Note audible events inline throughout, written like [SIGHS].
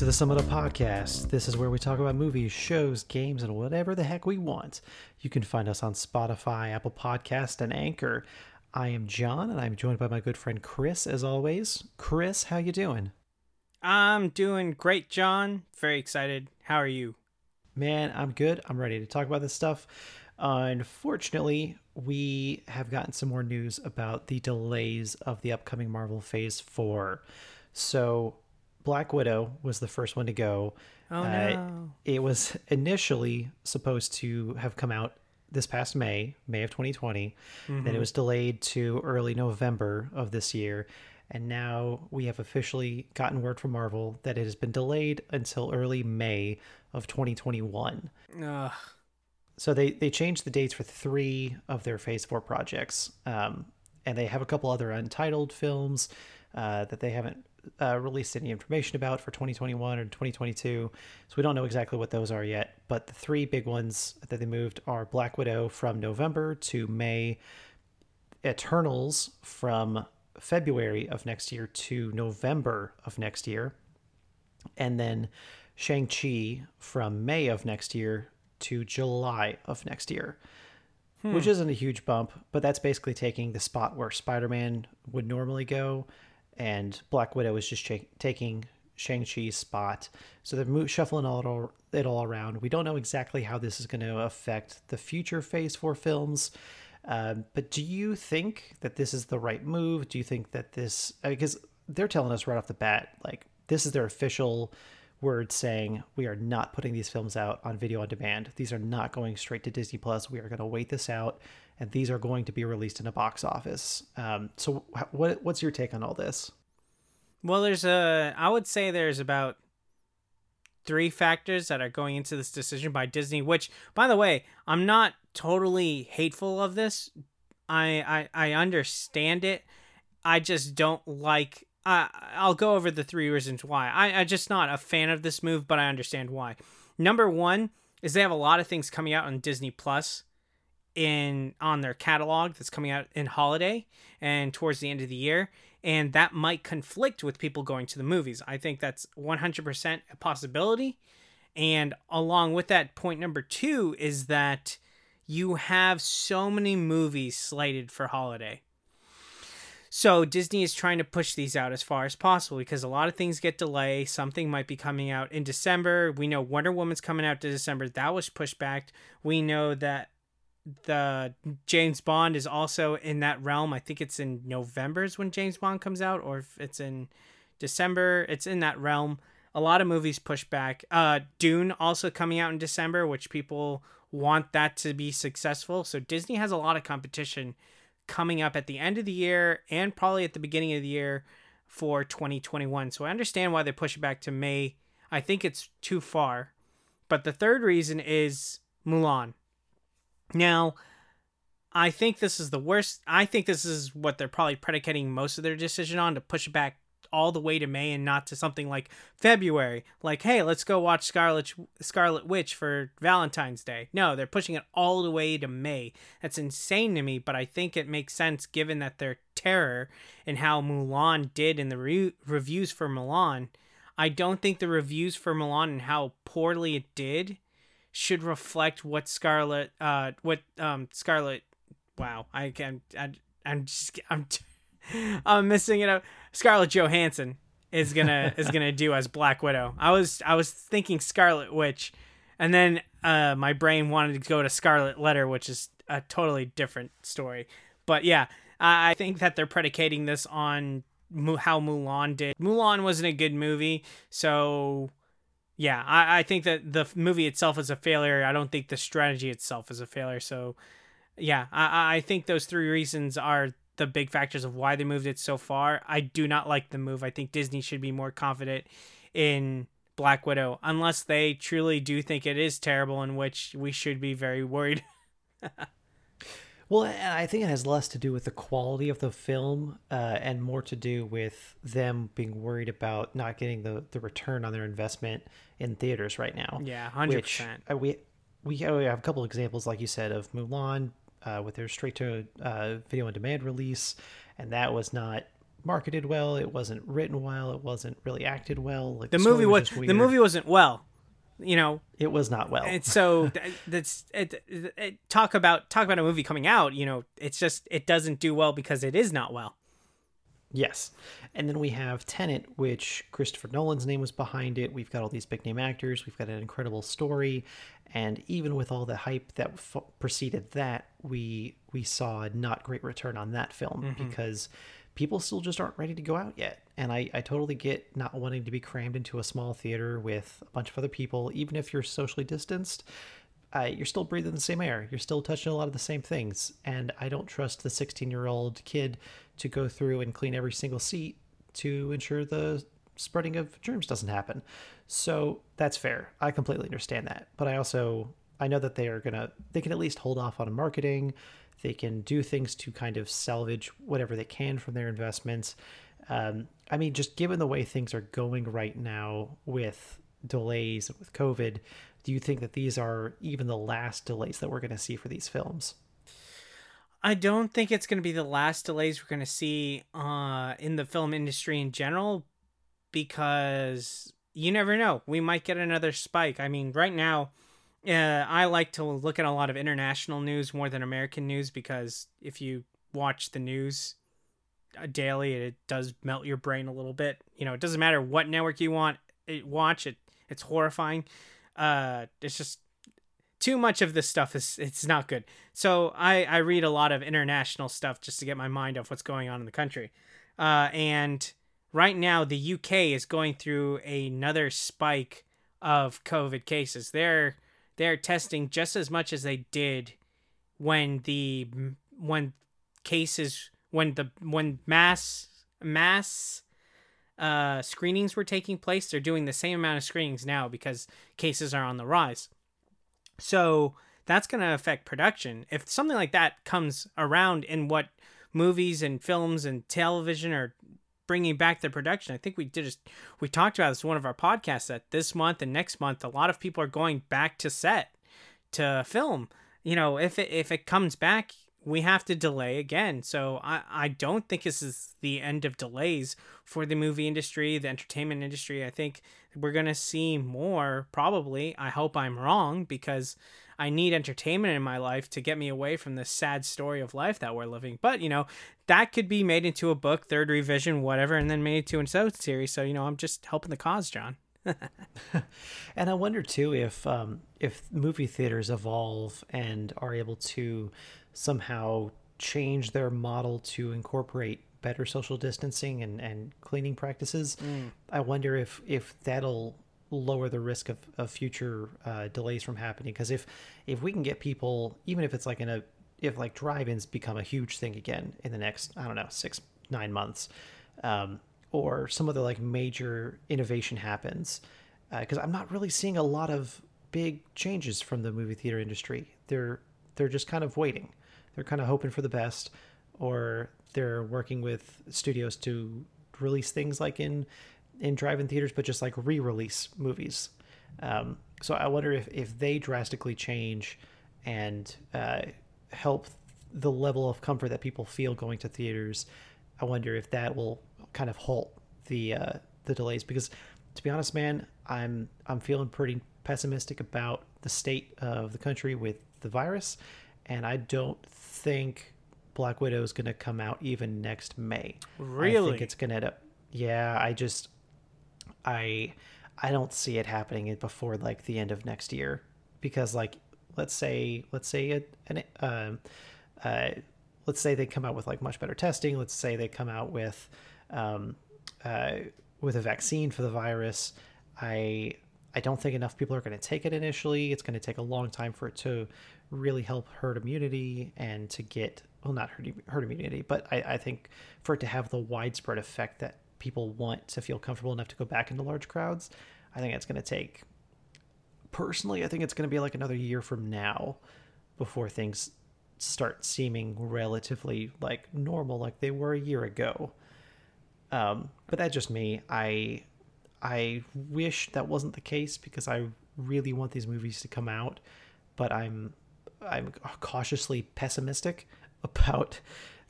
to the Sum Summit Up Podcast. This is where we talk about movies, shows, games, and whatever the heck we want. You can find us on Spotify, Apple Podcast, and Anchor. I am John, and I'm joined by my good friend Chris, as always. Chris, how you doing? I'm doing great, John. Very excited. How are you? Man, I'm good. I'm ready to talk about this stuff. unfortunately, we have gotten some more news about the delays of the upcoming Marvel Phase 4. So, Black Widow was the first one to go. Oh no! it was initially supposed to have come out this past May, May of 2020. Then it was delayed to early November of this year. And now we have officially gotten word from Marvel that it has been delayed until early May of 2021. Ugh. So they, they changed the dates for three of their Phase 4 projects. Um, and they have a couple other untitled films uh, that they haven't uh, released any information about for 2021 or 2022. So we don't know exactly what those are yet. But the three big ones that they moved are Black Widow from November to May, Eternals from February of next year to November of next year, and then Shang-Chi from May of next year to July of next year which isn't a huge bump, but that's basically taking the spot where Spider Man would normally go, and Black Widow is just cha- taking Shang-Chi's spot. So they're mo- shuffling all it all around. We don't know exactly how this is going to affect the future Phase 4 films. Um, but do you think that this is the right move? Do you think that this, because they're telling us right off the bat, like, this is their official word saying we are not putting these films out on video on demand. These are not going straight to Disney Plus. We are going to wait this out, and these are going to be released in a box office. Um, so, what what's your take on all this? Well, there's a. I would say there's about three factors that are going into this decision by Disney. Which, by the way, I'm not totally hateful of this. I I, I understand it. I just don't like. I I'll go over the three reasons why. I I'm just not a fan of this move, but I understand why. Number one is they have a lot of things coming out on Disney Plus in on their catalog that's coming out in holiday and towards the end of the year and that might conflict with people going to the movies i think that's 100% a possibility and along with that point number two is that you have so many movies slated for holiday so Disney is trying to push these out as far as possible because a lot of things get delayed. Something might be coming out in December. We know Wonder Woman's coming out to December. That was pushed back. We know that the James Bond is also in that realm. I think it's in November is when James Bond comes out, or if it's in December. It's in that realm. A lot of movies push back. Uh, Dune also coming out in December, which people want that to be successful. So Disney has a lot of competition coming up at the end of the year and probably at the beginning of the year for 2021. So I understand why they push it back to May. I think it's too far. But the third reason is Mulan. Now, I think this is the worst. I think this is what they're probably predicating most of their decision on to push it back all the way to May and not to something like February. Like, hey, let's go watch Scarlet Scarlet Witch for Valentine's Day. No, they're pushing it all the way to May. That's insane to me, but I think it makes sense given that their terror and how Mulan did in the re- reviews for Mulan. I don't think the reviews for Mulan and how poorly it did should reflect what Scarlet uh what um Scarlet wow, I can I I'm just [LAUGHS] I'm I'm missing it up. Scarlett Johansson is gonna [LAUGHS] is gonna do as Black Widow. I was I was thinking Scarlet Witch, and then uh, my brain wanted to go to Scarlet Letter, which is a totally different story. But yeah, I, I think that they're predicating this on how Mulan did. Mulan wasn't a good movie, so yeah, I, I think that the movie itself is a failure. I don't think the strategy itself is a failure. So yeah, I, I think those three reasons are the big factors of why they moved it so far. I do not like the move. I think Disney should be more confident in Black Widow, unless they truly do think it is terrible, in which we should be very worried. [LAUGHS] Well, I think it has less to do with the quality of the film uh, and more to do with them being worried about not getting the, the return on their investment in theaters right now. Yeah, 100%. Which, uh, we we have a couple examples, like you said, of Mulan uh, with their straight to uh, video on demand release, and that was not marketed well. It wasn't written well. It wasn't really acted well. Like The story movie was just the movie wasn't well. You know, It was not well. and so [LAUGHS] that's it, it, talk about talk about a movie coming out. You know, it's just it doesn't do well because it is not well. Yes. And then we have Tenet, which Christopher Nolan's name was behind it. We've got all these big name actors. We've got an incredible story. And even with all the hype that f- preceded that, we we saw a not great return on that film mm-hmm. because people still just aren't ready to go out yet. And I, I totally get not wanting to be crammed into a small theater with a bunch of other people, even if you're socially distanced uh, you're still breathing the same air. You're still touching a lot of the same things. And I don't trust the 16 year old kid to go through and clean every single seat to ensure the spreading of germs doesn't happen. So that's fair. I completely understand that. But I also, I know that they are going to, they can at least hold off on marketing. They can do things to kind of salvage whatever they can from their investments. Um, I mean, just given the way things are going right now with delays with COVID, do you think that these are even the last delays that we're going to see for these films? I don't think it's going to be the last delays we're going to see uh, in the film industry in general because you never know. We might get another spike. I mean, right now, uh, I like to look at a lot of international news more than American news because if you watch the news uh, daily, it does melt your brain a little bit. You know, it doesn't matter what network you want it watch it. It's horrifying. Uh, it's just too much of this stuff is it's not good. So I I read a lot of international stuff just to get my mind off what's going on in the country. Uh, and right now the UK is going through another spike of COVID cases. They're they're testing just as much as they did when the when cases when the when mass mass uh, screenings were taking place. They're doing the same amount of screenings now because cases are on the rise. So that's going to affect production. If something like that comes around in what movies and films and television are bringing back their production, I think we did. Just, we talked about this one of our podcasts that this month and next month, a lot of people are going back to set to film. You know, if it if it comes back, we have to delay again. So I, I don't think this is the end of delays for the movie industry, the entertainment industry. I think we're going to see more, probably. I hope I'm wrong because I need entertainment in my life to get me away from this sad story of life that we're living. But, you know, that could be made into a book, third revision, whatever, and then made into a series. So, you know, I'm just helping the cause, John. [LAUGHS] and I wonder too if um, if movie theaters evolve and are able to somehow change their model to incorporate better social distancing and, and cleaning practices. Mm. I wonder if if that'll lower the risk of, of future uh, delays from happening. Because if if we can get people, even if it's like in a if like drive-ins become a huge thing again in the next I don't know six nine months, um, or some other like major innovation happens, because uh, I'm not really seeing a lot of big changes from the movie theater industry. They're they're just kind of waiting. They're kind of hoping for the best, or they're working with studios to release things like in in drive-in theaters, but just like re-release movies. Um, so I wonder if if they drastically change and uh, help the level of comfort that people feel going to theaters. I wonder if that will kind of halt the uh, the delays because to be honest, man, I'm I'm feeling pretty pessimistic about the state of the country with the virus, and I don't think Black Widow is going to come out even next May. Really? I think it's going to. end up. Yeah, I just, I, I don't see it happening before like the end of next year, because like, let's say, let's say it, an, um, uh, let's say they come out with like much better testing. Let's say they come out with, um, uh, with a vaccine for the virus. I, I don't think enough people are going to take it initially. It's going to take a long time for it to really help herd immunity and to get well not herd, herd immunity but I, I think for it to have the widespread effect that people want to feel comfortable enough to go back into large crowds i think it's going to take personally i think it's going to be like another year from now before things start seeming relatively like normal like they were a year ago um, but that's just me i i wish that wasn't the case because i really want these movies to come out but i'm I'm cautiously pessimistic [LAUGHS] about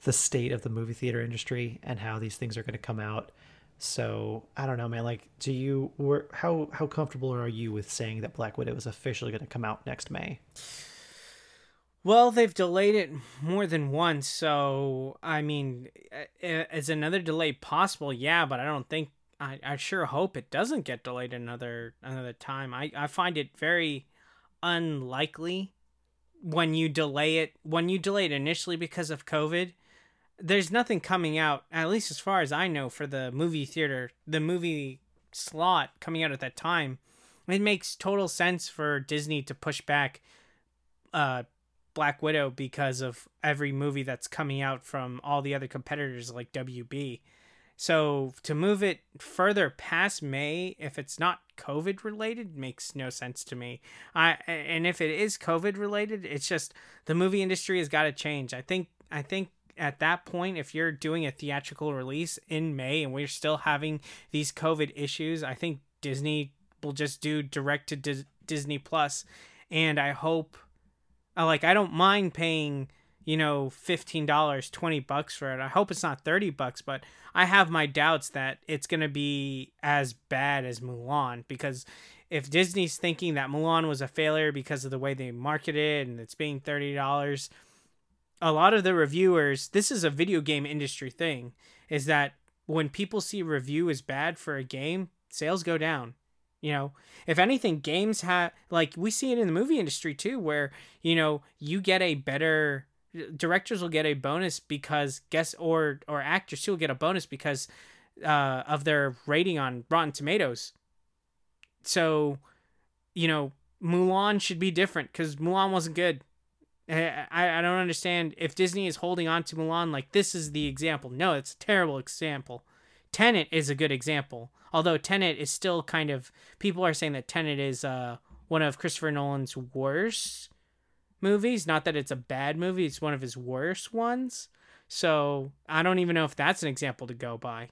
the state of the movie theater industry and how these things are going to come out. So I don't know, man. Like, do you were how how comfortable are you with saying that Black Widow is officially going to come out next May? Well, they've delayed it more than once, so I mean, is another delay possible? Yeah, but I don't think I, I sure hope it doesn't get delayed another another time. I, I find it very unlikely when you delay it when you delay it initially because of COVID. There's nothing coming out, at least as far as I know, for the movie theater, the movie slot coming out at that time. It makes total sense for Disney to push back uh, Black Widow because of every movie that's coming out from all the other competitors like WB. So to move it further past May, if it's not COVID related, makes no sense to me. I and if it is COVID related, it's just the movie industry has got to change. I think I think at that point, if you're doing a theatrical release in May and we're still having these COVID issues, I think Disney will just do direct to Dis- Disney Plus, and I hope, like, I don't mind paying you know, $15, 20 bucks for it. I hope it's not 30 bucks, but I have my doubts that it's to be as bad as Mulan because if Disney's thinking that Mulan was a failure because of the way they marketed it and it's being $30, a lot of the reviewers, this is a video game industry thing, is that when people see review is bad for a game, sales go down. You know, if anything, games have like we see it in the movie industry too, where you know you get a better directors will get a bonus because guess or or actors too will get a bonus because uh, of their rating on Rotten Tomatoes. So, you know, Mulan should be different because Mulan wasn't good. I, I don't understand if Disney is holding on to Mulan like this is the example. No, it's a terrible example. Tenet is a good example. Although Tenet is still kind of people are saying that Tenet is uh, one of Christopher Nolan's worst movies. Not that it's a bad movie, it's one of his worst ones. So I don't even know if that's an example to go by.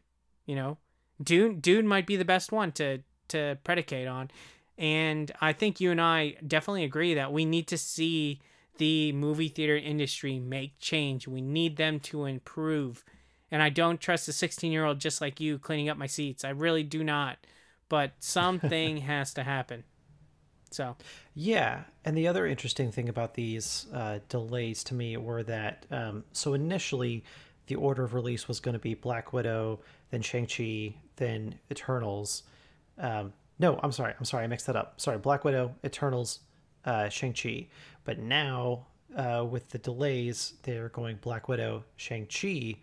You know, Dune Dune might be the best one to to predicate on. And I think you and I definitely agree that we need to see the movie theater industry make change. We need them to improve. And I don't trust a 16 year old just like you cleaning up my seats. I really do not. But something [LAUGHS] has to happen. So, yeah. And the other interesting thing about these uh, delays to me were that um, so initially the order of release was going to be Black Widow, then Shang-Chi, then Eternals. Um, no, I'm sorry. I'm sorry. I mixed that up. Sorry. Black Widow, Eternals, uh, Shang-Chi. But now, uh, with the delays, they're going Black Widow, Shang-Chi,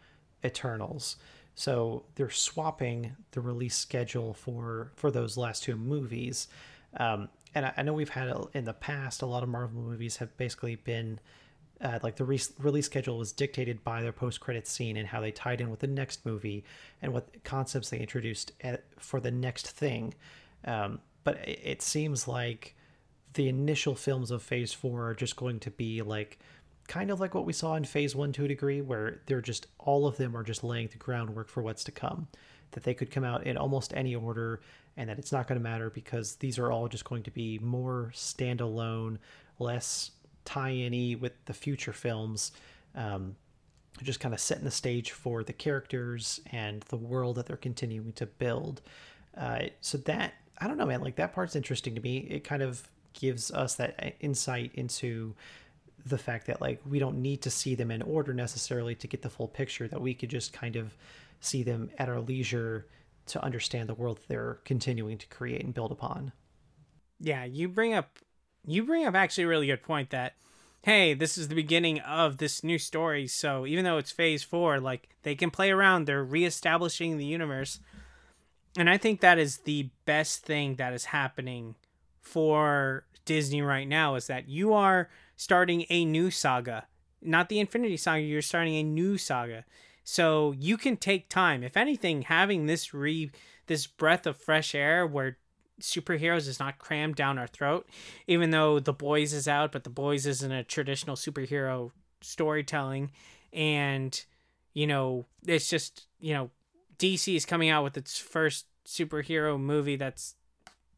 Eternals. So they're swapping the release schedule for for those last two movies. Um, and I, I know we've had in the past a lot of Marvel movies have basically been uh, like the re- release schedule was dictated by their post credit scene and how they tied in with the next movie and what concepts they introduced at, for the next thing. Um, but it, it, seems like the initial films of Phase Four are just going to be like kind of like what we saw in Phase One to a degree, where they're just all of them are just laying the groundwork for what's to come. That they could come out in almost any order and that it's not going to matter because these are all just going to be more standalone, less tie-in with the future films. Um, just kind of setting the stage for the characters and the world that they're continuing to build. Uh, so that I don't know, man. Like that part's interesting to me. It kind of gives us that uh, insight into the fact that like we don't need to see them in order necessarily to get the full picture. That we could just kind of see them at our leisure to understand the world they're continuing to create and build upon. Yeah, you bring up you bring up actually a really good point that hey, this is the beginning of this new story, so even though it's phase 4, like they can play around, they're reestablishing the universe. And I think that is the best thing that is happening for Disney right now is that you are starting a new saga. Not the Infinity Saga, you're starting a new saga. So you can take time. If anything, having this re this breath of fresh air where superheroes is not crammed down our throat, even though the boys is out, but the boys isn't a traditional superhero storytelling, and you know it's just you know DC is coming out with its first superhero movie that's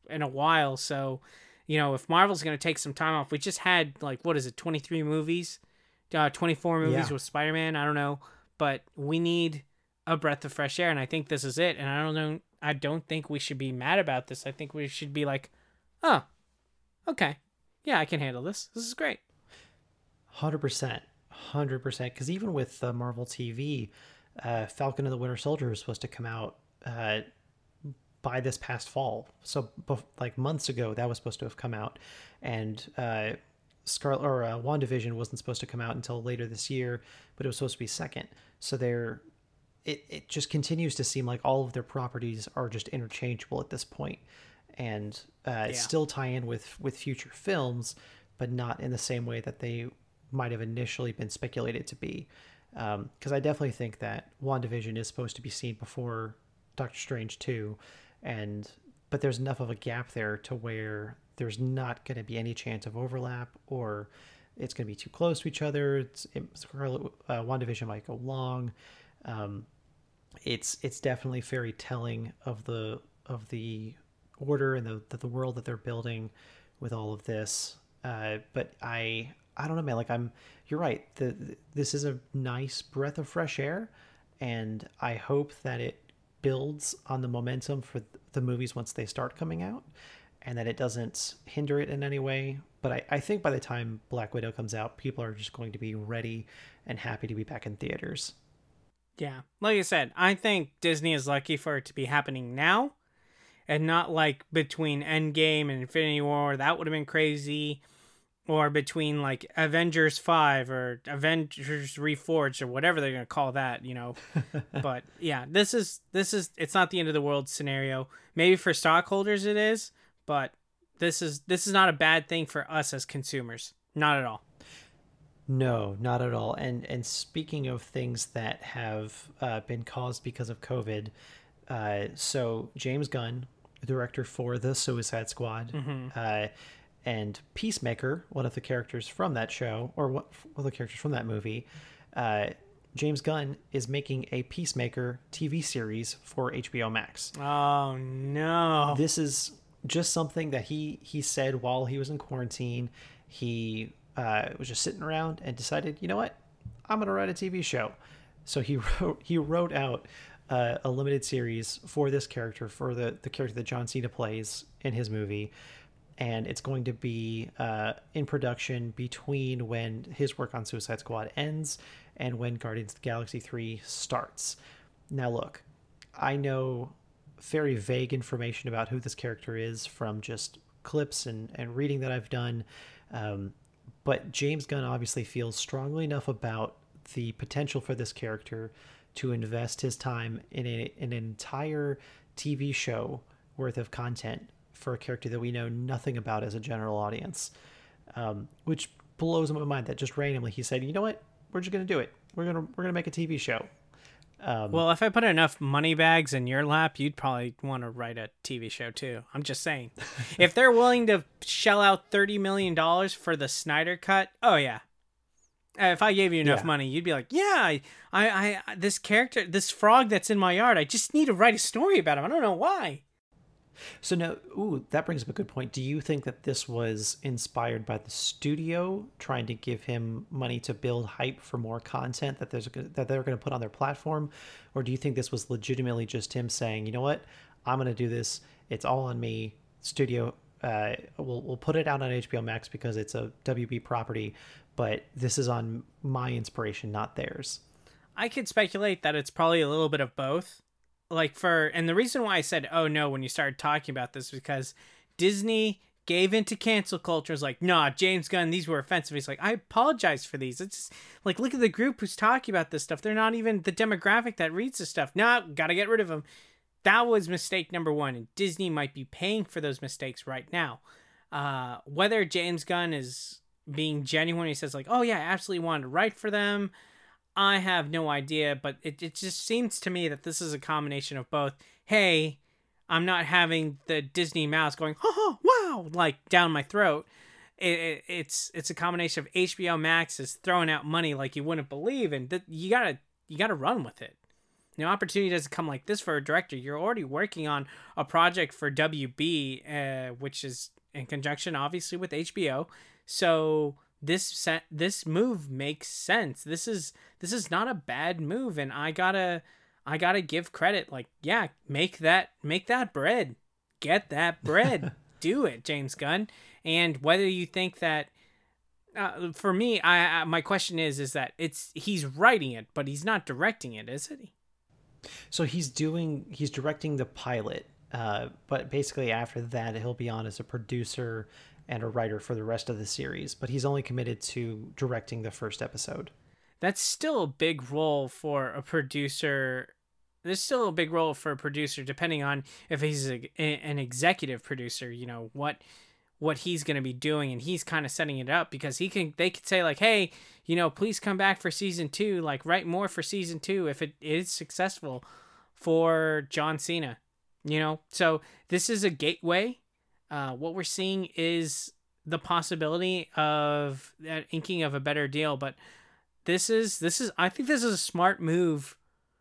in a while, so you know if Marvel's gonna take some time off, we just had like what is it, twenty three movies, uh, twenty four movies yeah. with Spider Man. I don't know but we need a breath of fresh air, and I think this is it. And I don't know, I don't think we should be mad about this. I think we should be like, oh, okay, yeah, I can handle this. This is great. Hundred percent, hundred percent. Because even with uh, Marvel TV, uh, Falcon and the Winter Soldier is supposed to come out uh, by this past fall. So, like months ago, that was supposed to have come out, and uh, Scarlet or uh, WandaVision wasn't supposed to come out until later this year, but it was supposed to be second. So they're it, it just continues to seem like all of their properties are just interchangeable at this point and uh, yeah. still tie in with with future films but not in the same way that they might have initially been speculated to be because um, i definitely think that wandavision is supposed to be seen before doctor strange 2 and but there's enough of a gap there to where there's not going to be any chance of overlap or it's going to be too close to each other it's, it, uh, wandavision might go long um, it's it's definitely very telling of the of the order and the the, the world that they're building with all of this. Uh, but I I don't know, man. Like I'm, you're right. The, the, this is a nice breath of fresh air, and I hope that it builds on the momentum for the movies once they start coming out, and that it doesn't hinder it in any way. But I, I think by the time Black Widow comes out, people are just going to be ready and happy to be back in theaters. Yeah. Like I said, I think Disney is lucky for it to be happening now and not like between Endgame and Infinity War. That would have been crazy. Or between like Avengers 5 or Avengers Reforged or whatever they're going to call that, you know. [LAUGHS] but yeah, this is this is it's not the end of the world scenario. Maybe for stockholders it is, but this is this is not a bad thing for us as consumers. Not at all. No, not at all. And and speaking of things that have uh, been caused because of COVID, uh, so James Gunn, director for the Suicide Squad, mm-hmm. uh, and Peacemaker, one of the characters from that show, or one of the characters from that movie, uh, James Gunn is making a Peacemaker TV series for HBO Max. Oh no! This is just something that he he said while he was in quarantine. He uh, was just sitting around and decided, you know what, I'm going to write a TV show. So he [LAUGHS] wrote he wrote out uh, a limited series for this character, for the the character that John Cena plays in his movie, and it's going to be uh, in production between when his work on Suicide Squad ends and when Guardians of the Galaxy three starts. Now, look, I know very vague information about who this character is from just clips and, and reading that I've done. Um, but James Gunn obviously feels strongly enough about the potential for this character to invest his time in, a, in an entire TV show worth of content for a character that we know nothing about as a general audience, um, which blows my mind. That just randomly he said, "You know what? We're just gonna do it. We're gonna we're gonna make a TV show." Um, well, if I put enough money bags in your lap, you'd probably want to write a TV show too. I'm just saying. [LAUGHS] if they're willing to shell out $30 million for the Snyder cut, oh, yeah. Uh, if I gave you enough yeah. money, you'd be like, yeah, I, I, I, this character, this frog that's in my yard, I just need to write a story about him. I don't know why. So now, ooh, that brings up a good point. Do you think that this was inspired by the studio trying to give him money to build hype for more content that there's that they're going to put on their platform, or do you think this was legitimately just him saying, you know what, I'm going to do this. It's all on me. Studio, uh, we'll we'll put it out on HBO Max because it's a WB property, but this is on my inspiration, not theirs. I could speculate that it's probably a little bit of both like for and the reason why I said oh no when you started talking about this because Disney gave into cancel culture is like nah James Gunn these were offensive. He's like I apologize for these. It's just, like look at the group who's talking about this stuff. They're not even the demographic that reads this stuff. Nah gotta get rid of them that was mistake number one and Disney might be paying for those mistakes right now. Uh, whether James Gunn is being genuine he says like oh yeah I absolutely wanted to write for them I have no idea, but it, it just seems to me that this is a combination of both. Hey, I'm not having the Disney mouse going, oh, wow, like down my throat. It, it, it's it's a combination of HBO Max is throwing out money like you wouldn't believe, and th- you gotta you gotta run with it. Know, opportunity doesn't come like this for a director. You're already working on a project for WB, uh, which is in conjunction, obviously, with HBO. So this set this move makes sense. This is this is not a bad move and I got to I got to give credit like yeah, make that make that bread. Get that bread. [LAUGHS] Do it, James Gunn. And whether you think that uh, for me, I, I my question is is that it's he's writing it, but he's not directing it, is it? So he's doing he's directing the pilot, uh, but basically after that he'll be on as a producer and a writer for the rest of the series. But he's only committed to directing the first episode. That's still a big role for a producer. There's still a big role for a producer, depending on if he's a, an executive producer. You know what what he's going to be doing and he's kind of setting it up because he can they could say like hey you know please come back for season two like write more for season two if it is successful for john cena you know so this is a gateway uh, what we're seeing is the possibility of that inking of a better deal but this is this is i think this is a smart move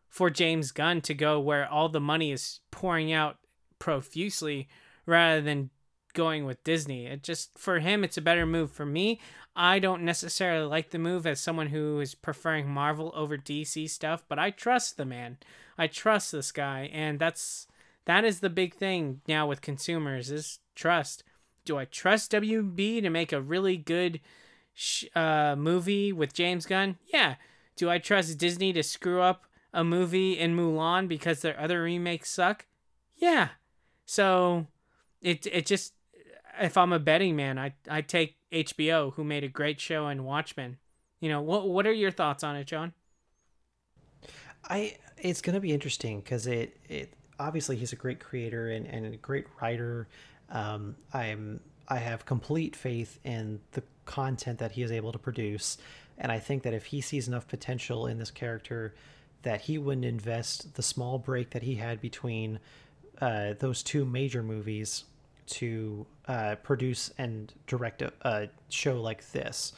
for james gunn to go where all the money is pouring out profusely rather than going with Disney. It just for him it's a better move. For me, I don't necessarily like the move as someone who is preferring Marvel over DC stuff, but I trust the man. I trust this guy and that's that is the big thing now with consumers is trust. Do I trust WB to make a really good sh- uh, movie with James Gunn? Yeah. Do I trust Disney to screw up a movie in Mulan because their other remakes suck? Yeah. So it it just if I'm a betting man, I I take HBO, who made a great show in Watchmen. You know, what what are your thoughts on it, John? I it's gonna be interesting because it it obviously he's a great creator and, and a great writer. Um, I'm I have complete faith in the content that he is able to produce, and I think that if he sees enough potential in this character, that he wouldn't invest the small break that he had between uh, those two major movies to uh, produce and direct a, a, show like this.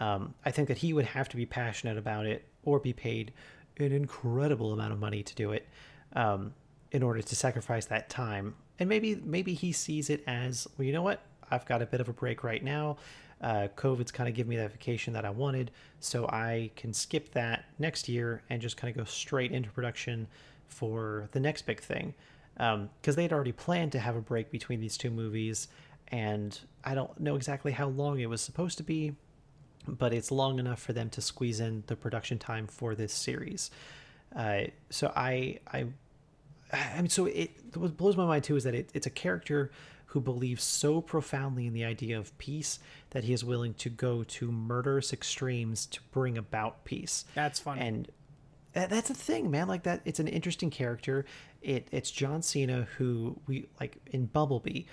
Um, I think that he would have to be passionate about it or be paid an incredible amount of money to do it um, in order to sacrifice that time. And maybe maybe he sees it as well. You know what? I've got a bit of a break right now. Uh, COVID's kind of given me that vacation that I wanted, so I can skip that next year and just kind of go straight into production for the next big thing because um, they'd already planned to have a break between these two movies, and I don't know exactly how long it was supposed to be, but it's long enough for them to squeeze in the production time for this series. Uh, so I, I, I mean, so it what blows my mind too is that it, it's a character who believes so profoundly in the idea of peace that he is willing to go to murderous extremes to bring about peace. That's funny. And that's a thing, man. Like that, it's an interesting character. It it's John Cena who we like in Bumblebee.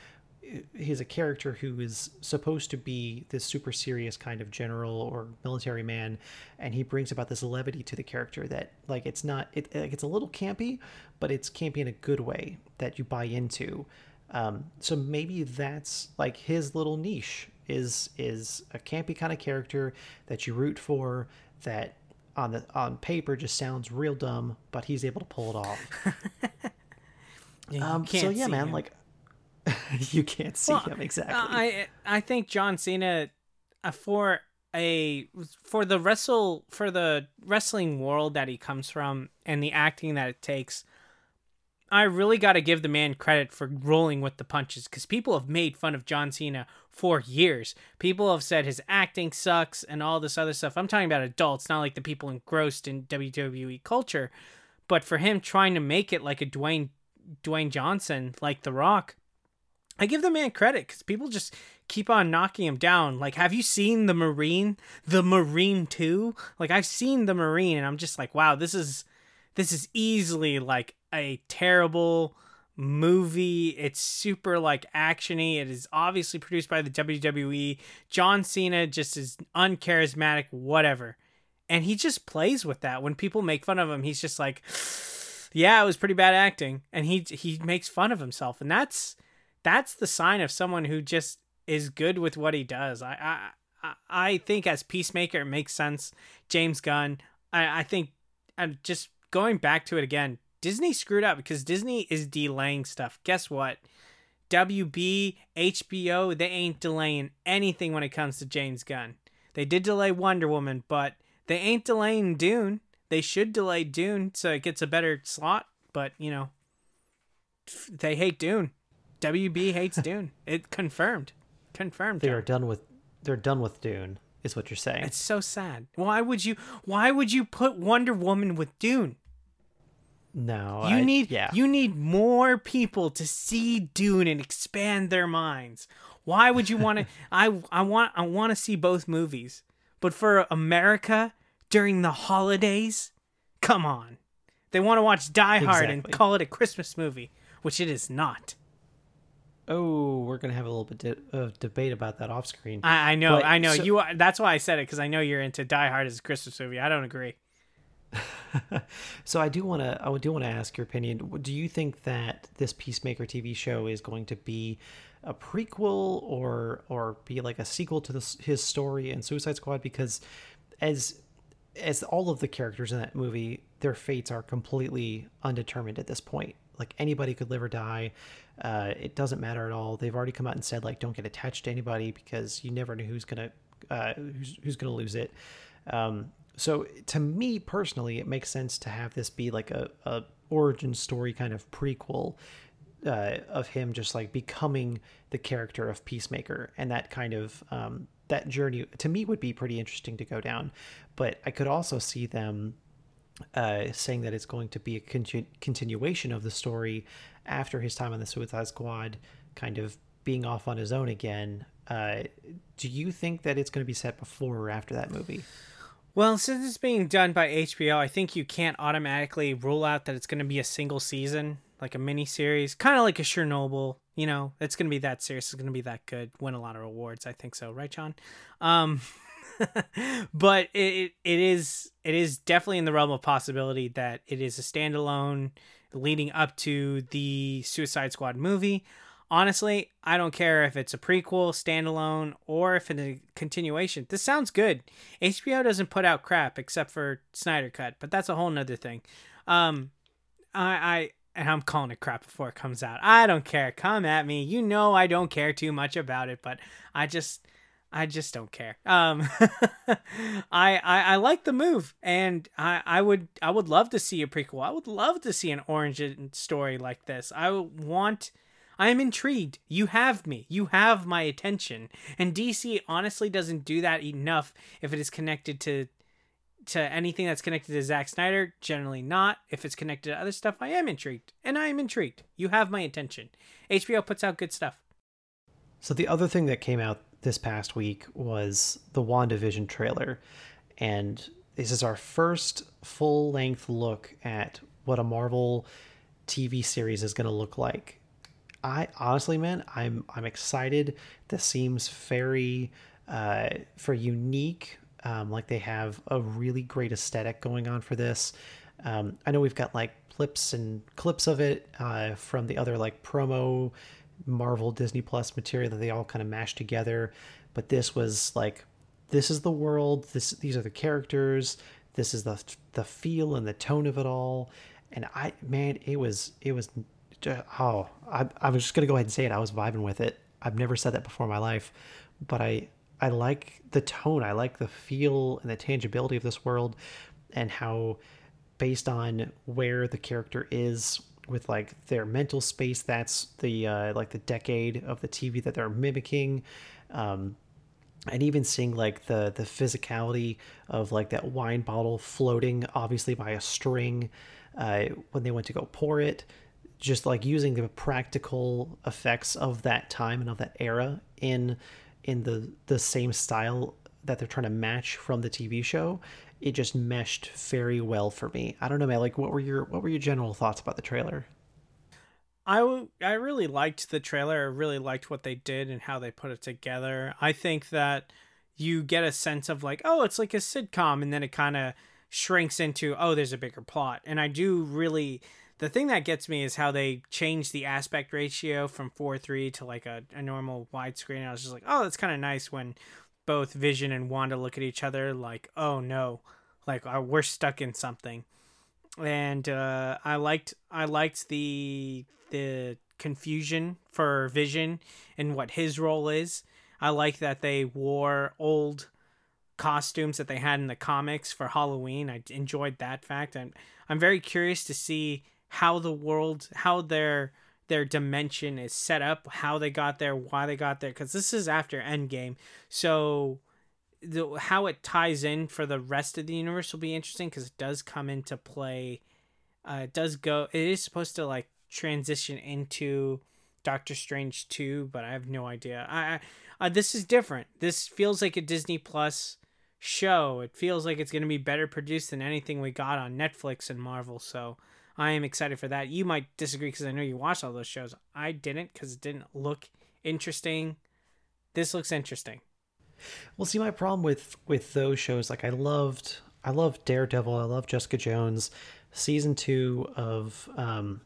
He's a character who is supposed to be this super serious kind of general or military man, and he brings about this levity to the character that like it's not it like it's a little campy, but it's campy in a good way that you buy into. Um, so maybe that's like his little niche is is a campy kind of character that you root for that on the on paper just sounds real dumb, but he's able to pull it off. [LAUGHS] yeah, um, so yeah, man, him. like [LAUGHS] you can't see well, him exactly. I I think John Cena uh, for a for the wrestle for the wrestling world that he comes from and the acting that it takes I really got to give the man credit for rolling with the punches because people have made fun of John Cena for years. People have said his acting sucks and all this other stuff. I'm talking about adults, not like the people engrossed in WWE culture. But for him trying to make it like a Dwayne Dwayne Johnson, like The Rock, I give the man credit because people just keep on knocking him down. Like, have you seen the Marine? The Marine 2? Like, I've seen the Marine, and I'm just like, wow, this is this is easily like a terrible movie. It's super like actiony. It is obviously produced by the WWE. John Cena just is uncharismatic, whatever. And he just plays with that. When people make fun of him, he's just like, [SIGHS] "Yeah, it was pretty bad acting," and he he makes fun of himself, and that's that's the sign of someone who just is good with what he does. I I I think as Peacemaker, it makes sense. James Gunn, I I think, and just going back to it again, Disney screwed up because Disney is delaying stuff. Guess what? WB, HBO, they ain't delaying anything when it comes to James Gunn. They did delay Wonder Woman, but they ain't delaying Dune. They should delay Dune so it gets a better slot, but you know, they hate Dune. WB hates Dune. It confirmed. Confirmed. They John. are done with they're done with Dune, is what you're saying. It's so sad. Why would you why would you put Wonder Woman with Dune? no, You I- need yeah. you need more people to see Dune and expand their minds. Why would you want to [LAUGHS] I I want I want to see both movies. But for America during the holidays, come on. They want to watch Die Hard and call it a Christmas movie, which it is not. Oh, we're gonna have a little bit de- of debate about that off screen. I, I know, But I know. so- you. are- That's why I said it because I know you're into Die Hard as a Christmas movie. I don't agree. [LAUGHS] So I do want to I do want to ask your opinion. Do you think that this Peacemaker TV show is going to be a prequel or or be like a sequel to this, his story in Suicide Squad? Because as as all of the characters in that movie, their fates are completely undetermined at this point. Like anybody could live or die. Uh, it doesn't matter at all. They've already come out and said like, don't get attached to anybody because you never know who's gonna uh, who's who's gonna lose it. Um, so to me personally, it makes sense to have this be like a, a origin story kind of prequel uh, of him just like becoming the character of Peacemaker, and that kind of um, that journey to me would be pretty interesting to go down. But I could also see them uh, saying that it's going to be a conti- continuation of the story after his time on the Suicide Squad, kind of being off on his own again. Uh, do you think that it's going to be set before or after that movie? Well, since it's being done by HBO, I think you can't automatically rule out that it's going to be a single season, like a mini series, kind of like a Chernobyl. You know, it's going to be that serious. It's going to be that good. Win a lot of awards. I think so, right, John? Um, [LAUGHS] [LAUGHS] but it, it is it is definitely in the realm of possibility that it is a standalone leading up to the Suicide Squad movie. Honestly, I don't care if it's a prequel, standalone, or if it's a continuation. This sounds good. HBO doesn't put out crap except for Snyder Cut, but that's a whole nother thing. Um, I, I and I'm calling it crap before it comes out. I don't care. Come at me. You know I don't care too much about it, but I just I just don't care. Um, [LAUGHS] I, I I like the move, and I I would I would love to see a prequel. I would love to see an origin story like this. I want. I am intrigued. You have me. You have my attention. And DC honestly doesn't do that enough if it is connected to to anything that's connected to Zack Snyder. Generally not. If it's connected to other stuff, I am intrigued. And I am intrigued. You have my attention. HBO puts out good stuff. So the other thing that came out this past week was the WandaVision trailer. And this is our first full length look at what a Marvel TV series is going to look like. I honestly, man, I'm I'm excited. This seems very uh for unique. Um, like they have a really great aesthetic going on for this. Um, I know we've got like clips and clips of it uh, from the other like promo Marvel Disney Plus material that they all kind of mashed together. But this was like, this is the world. This these are the characters. This is the the feel and the tone of it all. And I man, it was it was ju- oh I I was just gonna go ahead and say it. I was vibing with it. I've never said that before in my life, but I I like the tone. I like the feel and the tangibility of this world, and how based on where the character is with like their mental space that's the uh, like the decade of the tv that they're mimicking. Um, and even seeing like the the physicality of like that wine bottle floating obviously by a string uh, when they went to go pour it. Just like using the practical effects of that time and of that era in in the the same style that they're trying to match from the TV show it just meshed very well for me i don't know man like what were your what were your general thoughts about the trailer I, really liked the trailer. I really liked what they did and how they put it together. I think that you get a sense of like, oh, it's like a sitcom, and then it kind of shrinks into, oh, there's a bigger plot. And I do really. The thing that gets me is how they changed the aspect ratio from 4 3 to like a, a normal widescreen. I was just like, oh, that's kind of nice when both Vision and Wanda look at each other like, oh no, like uh, we're stuck in something and uh, I liked I liked the the confusion for Vision and what his role is. I like that they wore old costumes that they had in the comics for Halloween. I enjoyed that fact. I'm I'm very curious to see how the world, how their their dimension is set up, how they got there, why they got there, because this is after Endgame. So the, how it ties in for the rest of the universe will be interesting because it does come into play. Uh, it does go. It is supposed to like transition into Doctor Strange 2, but I have no idea. I, I uh, this is different. This feels like a Disney Plus show. It feels like it's going to be better produced than anything we got on Netflix and Marvel. So I am excited for that. You might disagree because I know you watched all those shows. I didn't because it didn't look interesting. This looks interesting. Well, see, my problem with with those shows, like I loved, I loved Daredevil, I love Jessica Jones. Season two of um,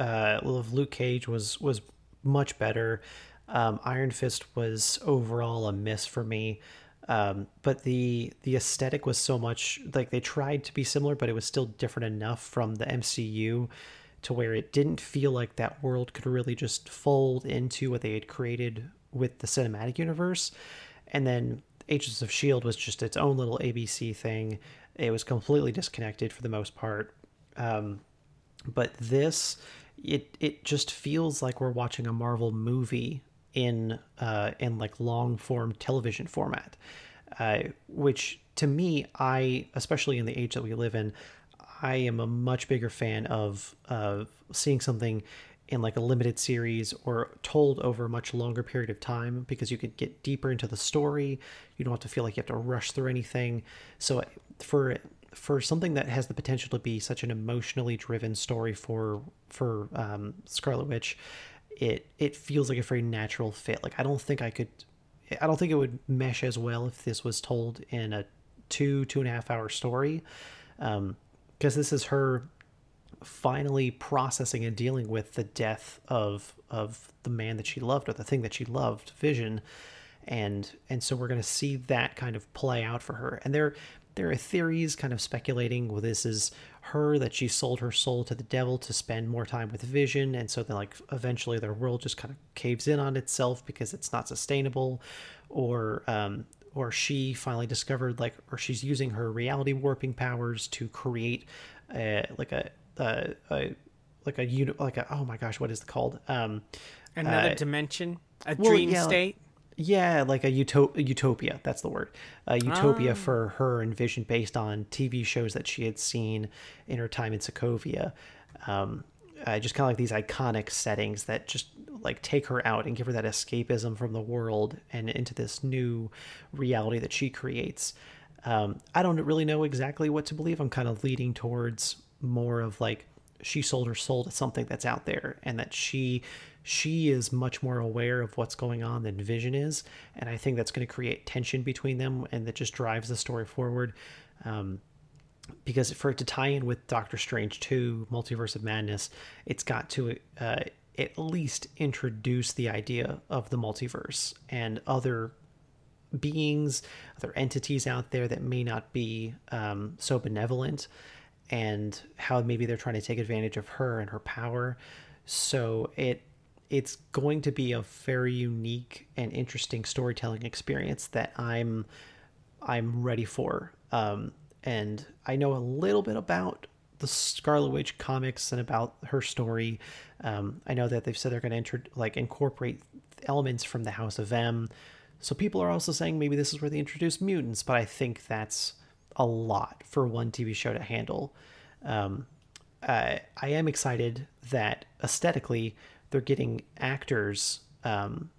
uh, of Luke Cage was was much better. Um, Iron Fist was overall a miss for me. Um, but the the aesthetic was so much like they tried to be similar, but it was still different enough from the MCU to where it didn't feel like that world could really just fold into what they had created with the cinematic universe. And then Agents of Shield was just its own little ABC thing. It was completely disconnected for the most part. Um, but this, it it just feels like we're watching a Marvel movie in uh, in like long form television format, uh, which to me, I especially in the age that we live in, I am a much bigger fan of of seeing something in like a limited series or told over a much longer period of time because you could get deeper into the story. You don't have to feel like you have to rush through anything. So for for something that has the potential to be such an emotionally driven story for for um, Scarlet Witch, it it feels like a very natural fit. Like I don't think I could, I don't think it would mesh as well if this was told in a two two and a half hour story, because um, this is her finally processing and dealing with the death of of the man that she loved or the thing that she loved, Vision, and and so we're going to see that kind of play out for her. And there there are theories kind of speculating well this is her that she sold her soul to the devil to spend more time with vision and so then like eventually their world just kind of caves in on itself because it's not sustainable or um or she finally discovered like or she's using her reality warping powers to create a like a a, a like a unit like a oh my gosh what is it called? Um another uh, dimension? A well, dream yeah, state yeah, like a, utop- a utopia. That's the word. A utopia oh. for her and Vision based on TV shows that she had seen in her time in Sokovia. Um, uh, just kind of like these iconic settings that just like take her out and give her that escapism from the world and into this new reality that she creates. Um, I don't really know exactly what to believe. I'm kind of leading towards more of like she sold her soul to something that's out there and that she she is much more aware of what's going on than Vision is, and I think that's going to create tension between them, and that just drives the story forward. Um, because for it to tie in with Doctor Strange 2, Multiverse of Madness, it's got to uh, at least introduce the idea of the multiverse and other beings, other entities out there that may not be um, so benevolent, and how maybe they're trying to take advantage of her and her power. So it it's going to be a very unique and interesting storytelling experience that I'm I'm ready for. Um, and I know a little bit about the Scarlet Witch comics and about her story. Um, I know that they've said they're going to inter- like incorporate elements from the House of M. So people are also saying maybe this is where they introduce mutants, but I think that's a lot for one TV show to handle. Um, uh, I am excited that aesthetically they're getting actors um,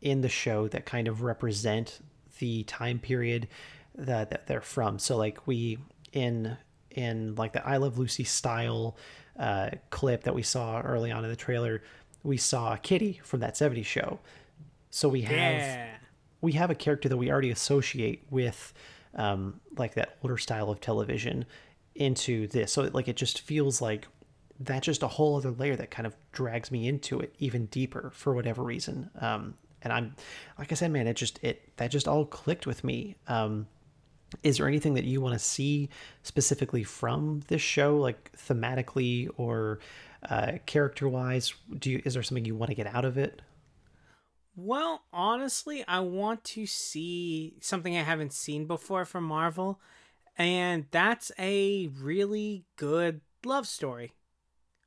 in the show that kind of represent the time period that, that they're from. So like we in in like the I Love Lucy style uh, clip that we saw early on in the trailer, we saw Kitty from that 70s show. So we have yeah. we have a character that we already associate with um, like that older style of television into this. So like it just feels like that's just a whole other layer that kind of drags me into it even deeper for whatever reason. Um, and I'm, like I said, man, it just it that just all clicked with me. Um, is there anything that you want to see specifically from this show, like thematically or uh, character wise? Do you, is there something you want to get out of it? Well, honestly, I want to see something I haven't seen before from Marvel, and that's a really good love story.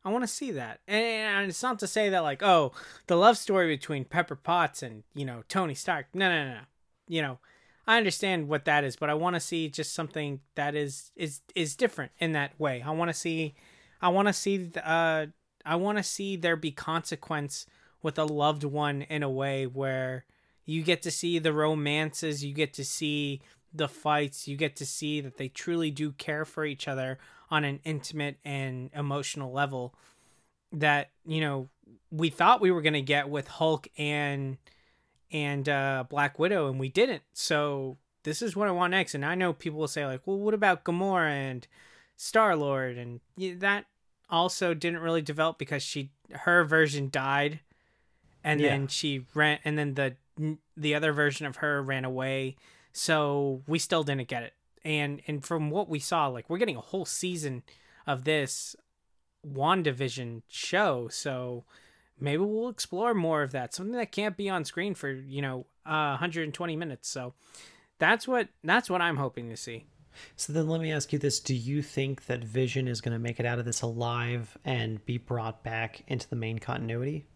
I want to see that. And it's not to say that like, oh, the love story between Pepper Potts and, you know, Tony Stark. No, no, no. no. You know, I understand what that is, but I want to see just something that is is is different in that way. I want to see I want to see uh I want to see there be consequence with a loved one in a way where you get to see the romances, you get to see the fights, you get to see that they truly do care for each other on an intimate and emotional level that, you know, we thought we were going to get with Hulk and and uh Black Widow and we didn't. So this is what I want next and I know people will say like, "Well, what about Gamora and Star-Lord?" and that also didn't really develop because she her version died and yeah. then she ran and then the the other version of her ran away. So we still didn't get it. And and from what we saw like we're getting a whole season of this WandaVision show. So maybe we'll explore more of that. Something that can't be on screen for you know uh, 120 minutes. So that's what that's what i'm hoping to see. So then let me ask you this. Do you think that vision is going to make it out of this alive and be brought back into the main continuity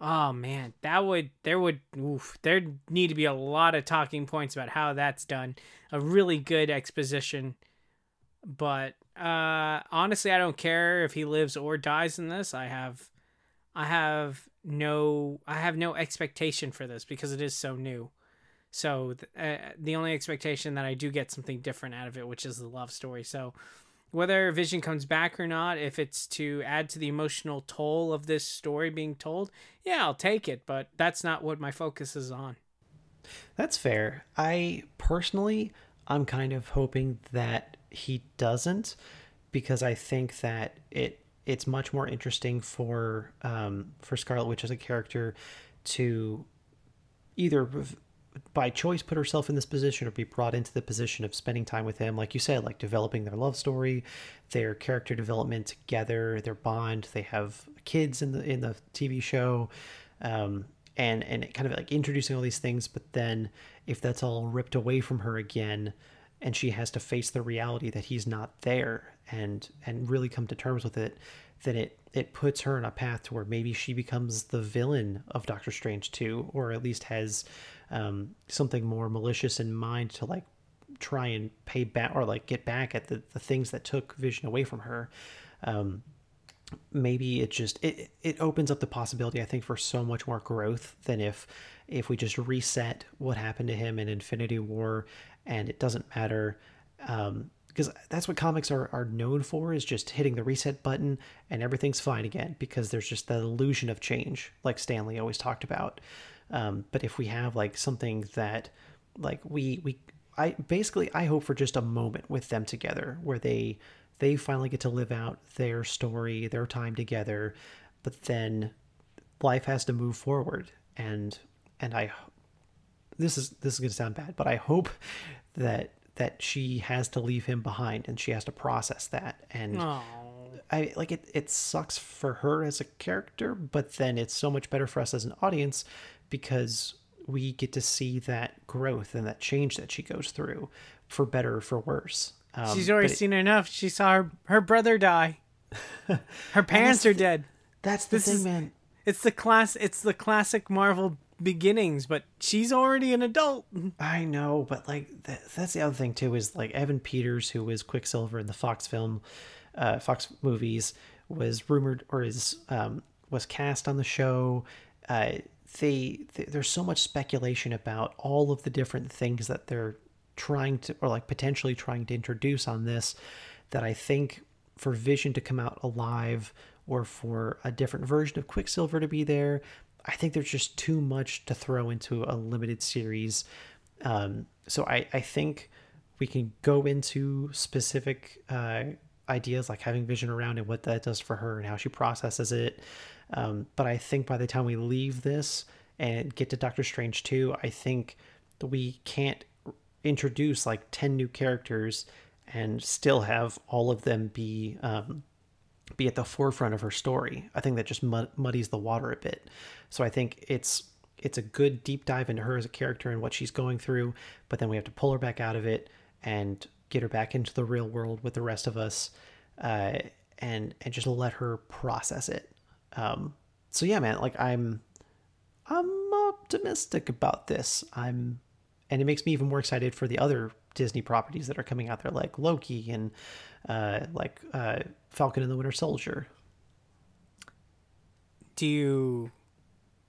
Oh man, that would there would oof, there need to be a lot of talking points about how that's done. A really good exposition. But uh honestly, I don't care if he lives or dies in this. I have I have no I have no expectation for this because it is so new. So uh, the only expectation that I do get something different out of it, which is the love story. So whether Vision comes back or not, if it's to add to the emotional toll of this story being told, yeah, I'll take it, but that's not what my focus is on. That's fair. I personally, I'm kind of hoping that he doesn't because I think that it it's much more interesting for um, for Scarlet Witch as a character to either by choice put herself in this position or be brought into the position of spending time with him like you said like developing their love story their character development together their bond. They have kids in the in the tv show um, and and kind of like introducing all these things but then if that's all ripped away from her again and she has to face the reality that he's not there and and really come to terms with it then it it puts her on a path to where maybe she becomes the villain of Doctor Strange 2 or at least has um, something more malicious in mind to like try and pay back or like get back at the, the things that took vision away from her. Um, maybe it just it, it opens up the possibility i think for so much more growth than if if we just reset what happened to him in infinity war and it doesn't matter. Um, because that's what comics are, are known for is just hitting the reset button and everything's fine again because there's just that illusion of change like Stan Lee always talked about um, but if we have like something that like we we I basically I hope for just a moment with them together where they they finally get to live out their story, their time together, but then life has to move forward and and I this is this is going to sound bad, but I hope that that she has to leave him behind and she has to process that and Aww. I like it it sucks for her as a character, but then it's so much better for us as an audience because we get to see that growth and that change that she goes through for better or for worse. Um, She's already seen it, enough. She saw her, her brother die. [LAUGHS] Her parents are dead. That's the this thing, is, man. It's the class. It's the classic Marvel beginnings, but she's already an adult. I know, but like that, that's the other thing too is like Evan Peters, who was Quicksilver in the Fox film, uh, Fox movies, was rumored or is um, was cast on the show. Uh, they, they there's so much speculation about all of the different things that they're trying to or like potentially trying to introduce on this that I think for Vision to come out alive or for a different version of Quicksilver to be there, I think there's just too much to throw into a limited series. Um, so I, I think we can go into specific uh, ideas like having Vision around and what that does for her and how she processes it. Um, but I think by the time we leave this and get to Doctor Strange 2, I think we can't introduce like 10 new characters and still have all of them be um, be at the forefront of her story. I think that just mud- muddies the water a bit. So I think it's it's a good deep dive into her as a character and what she's going through, but then we have to pull her back out of it and get her back into the real world with the rest of us, uh, and and just let her process it. Um, so yeah, man, like I'm I'm optimistic about this. I'm and it makes me even more excited for the other Disney properties that are coming out there, like Loki and uh, like uh, Falcon and the Winter Soldier. Do you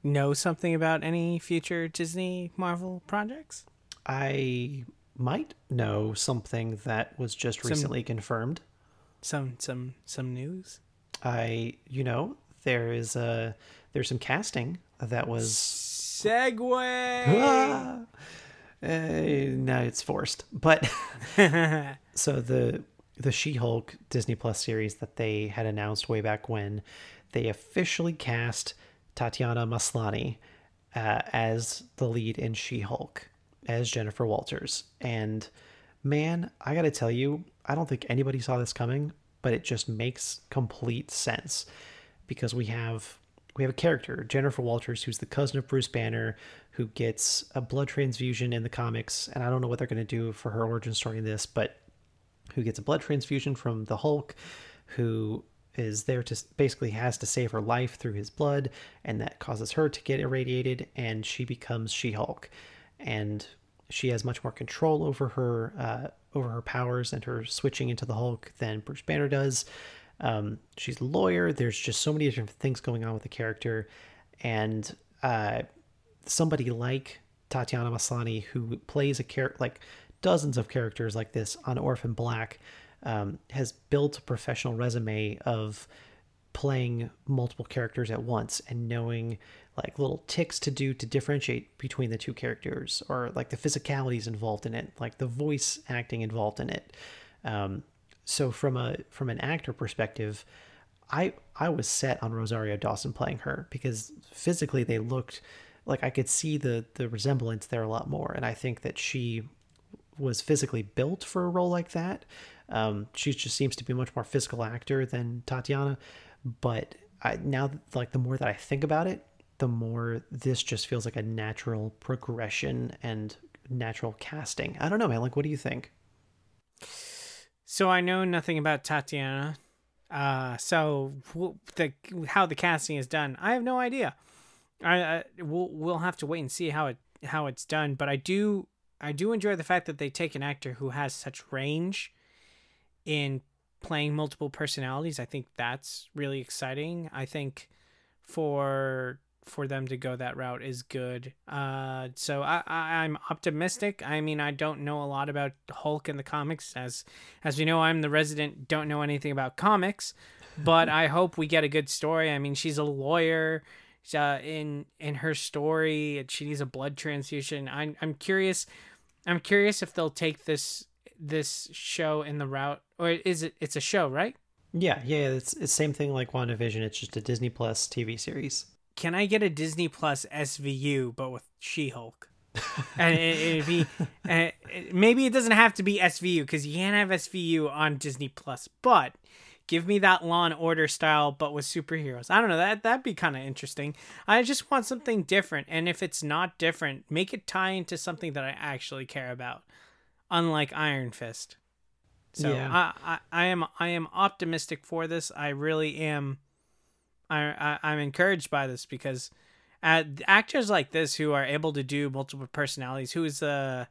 know something about any future Disney Marvel projects? I might know something that was just Some- recently confirmed. Some some some news. I, you know, there is a there's some casting that was Segue. ah, eh, now it's forced, but [LAUGHS] so the the She-Hulk Disney Plus series that they had announced way back when they officially cast Tatiana Maslany uh, as the lead in She-Hulk as Jennifer Walters. And man I got to tell you I don't think anybody saw this coming but it just makes complete sense because we have we have a character Jennifer Walters who's the cousin of Bruce Banner who gets a blood transfusion in the comics and I don't know what they're going to do for her origin story in this but who gets a blood transfusion from the Hulk, who is there to basically has to save her life through his blood, and that causes her to get irradiated, and she becomes She Hulk, and she has much more control over her uh, over her powers and her switching into the Hulk than Bruce Banner does. Um, she's a lawyer. There's just so many different things going on with the character, and uh, somebody like Tatiana Maslany, who plays a character like dozens of characters like this on Orphan Black, um, has built a professional resume of playing multiple characters at once and knowing like little ticks to do to differentiate between the two characters or like the physicalities involved in it like the voice acting involved in it um, so from a from an actor perspective i i was set on rosario dawson playing her because physically they looked like i could see the the resemblance there a lot more and i think that she was physically built for a role like that. Um, she just seems to be a much more physical actor than Tatiana. But I, now, like the more that I think about it, the more this just feels like a natural progression and natural casting. I don't know, man. Like, what do you think? So I know nothing about Tatiana. Uh, so the how the casting is done, I have no idea. I, I we'll we'll have to wait and see how it how it's done. But I do I do enjoy the fact that they take an actor who has such range in playing multiple personalities. I think that's really exciting. I think for for them to go that route is good. Uh, so I, I I'm optimistic. I mean, I don't know a lot about Hulk in the comics, as as we know, I'm the resident don't know anything about comics, [LAUGHS] but I hope we get a good story. I mean, she's a lawyer. Uh, in in her story, she needs a blood transfusion. I'm I'm curious. I'm curious if they'll take this this show in the route, or is it? It's a show, right? Yeah, yeah, it's it's same thing like WandaVision. It's just a Disney Plus TV series. Can I get a Disney Plus SVU but with She Hulk? and it, it'd be [LAUGHS] uh, maybe it doesn't have to be SVU because you can't have SVU on Disney Plus, but give me that Law and Order style but with superheroes. I don't know that that'd be kind of interesting. I just want something different, and if it's not different, make it tie into something that I actually care about, unlike Iron Fist. So Yeah. I, I I am I am optimistic for this. I really am. I, I I'm encouraged by this because uh, actors like this who are able to do multiple personalities. Who's uh,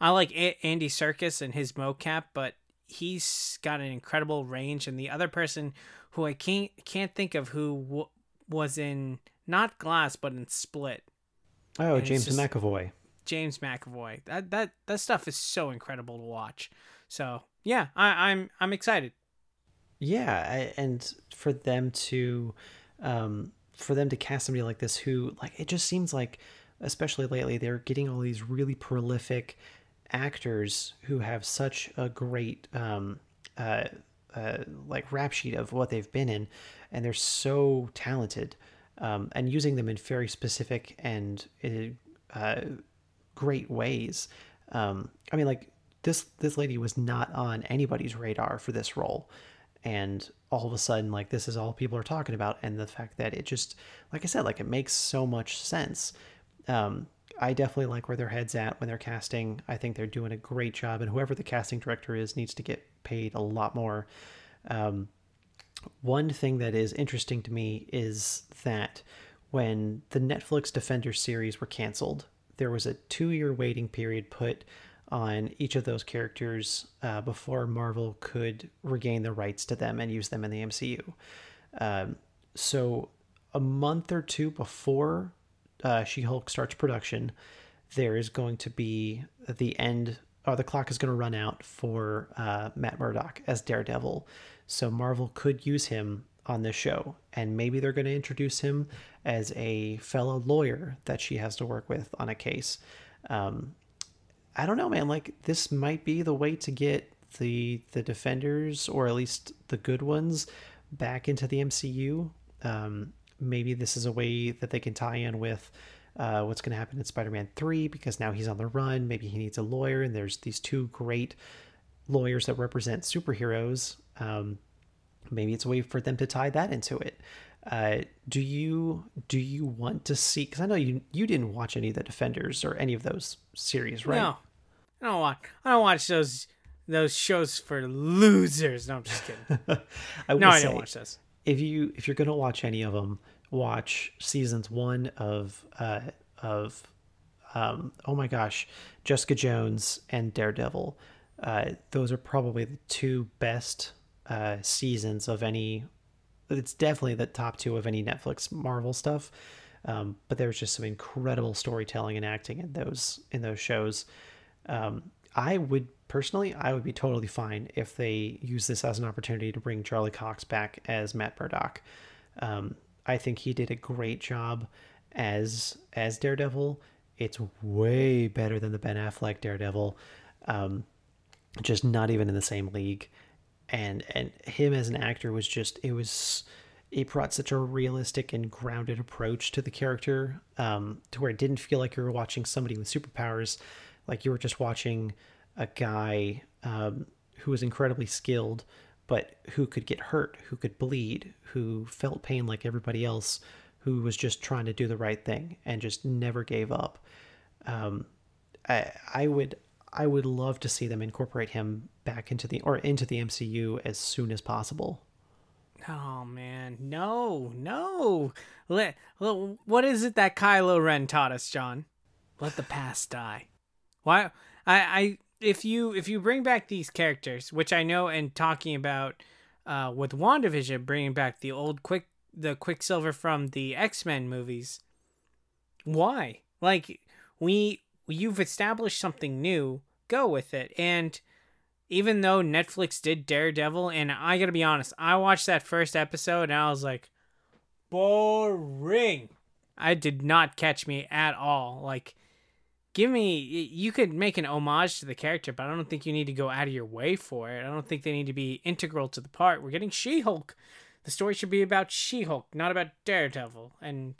I like a- Andy Serkis and his mocap, but he's got an incredible range. And the other person who I can't can't think of who w- was in not Glass but in Split, Oh, And James McAvoy. James McAvoy. That that that stuff is so incredible to watch. So yeah, I, I'm I'm excited. Yeah, and for them to, um, for them to cast somebody like this, who like it just seems like, especially lately, they're getting all these really prolific actors who have such a great, um, uh, uh, like rap sheet of what they've been in, and they're so talented, um, and using them in very specific and uh, great ways. Um, I mean, like this this lady was not on anybody's radar for this role, and all of a sudden like this is all people are talking about and the fact that it just like i said like it makes so much sense. Um, i definitely like where their heads at when they're casting. I think they're doing a great job and whoever the casting director is needs to get paid a lot more. Um, one thing that is interesting to me is that when the netflix defender series were canceled there was a two year waiting period put on each of those characters uh, before Marvel could regain the rights to them and use them in the MCU. Um, so, a month or two before uh, She Hulk starts production, there is going to be the end, or the clock is going to run out for uh, Matt Murdock as Daredevil. So, Marvel could use him on this show, and maybe they're going to introduce him as a fellow lawyer that she has to work with on a case. Um, I don't know, man. Like this might be the way to get the the defenders, or at least the good ones, back into the MCU. Um, maybe this is a way that they can tie in with uh, what's going to happen in Spider-Man Three because now he's on the run. Maybe he needs a lawyer, and there's these two great lawyers that represent superheroes. Um, maybe it's a way for them to tie that into it. Uh, do you do you want to see? Because I know you you didn't watch any of the Defenders or any of those series, right? No, I don't watch. I don't watch those those shows for losers. No, I'm just kidding. [LAUGHS] I no, I don't watch those. If you if you're gonna watch any of them, watch seasons one of uh of um oh my gosh, Jessica Jones and Daredevil. Uh, those are probably the two best uh, seasons of any it's definitely the top two of any Netflix Marvel stuff. Um, but there was just some incredible storytelling and acting in those in those shows. Um, I would personally, I would be totally fine if they use this as an opportunity to bring Charlie Cox back as Matt Murdock. Um, I think he did a great job as as Daredevil. It's way better than the Ben Affleck Daredevil. Um, just not even in the same league and and him as an actor was just it was it brought such a realistic and grounded approach to the character um, to where it didn't feel like you were watching somebody with superpowers like you were just watching a guy um, who was incredibly skilled but who could get hurt who could bleed who felt pain like everybody else who was just trying to do the right thing and just never gave up um, I, I would I would love to see them incorporate him back into the or into the MCU as soon as possible. Oh man, no, no. Let, let, what is it that Kylo Ren taught us, John? Let the past die. Why? I, I, if you if you bring back these characters, which I know, and talking about uh, with Wandavision, bringing back the old quick the Quicksilver from the X Men movies. Why? Like we you've established something new, go with it. And even though Netflix did Daredevil, and I gotta be honest, I watched that first episode and I was like, boring. I did not catch me at all. Like, give me, you could make an homage to the character, but I don't think you need to go out of your way for it. I don't think they need to be integral to the part. We're getting She Hulk. The story should be about She Hulk, not about Daredevil. And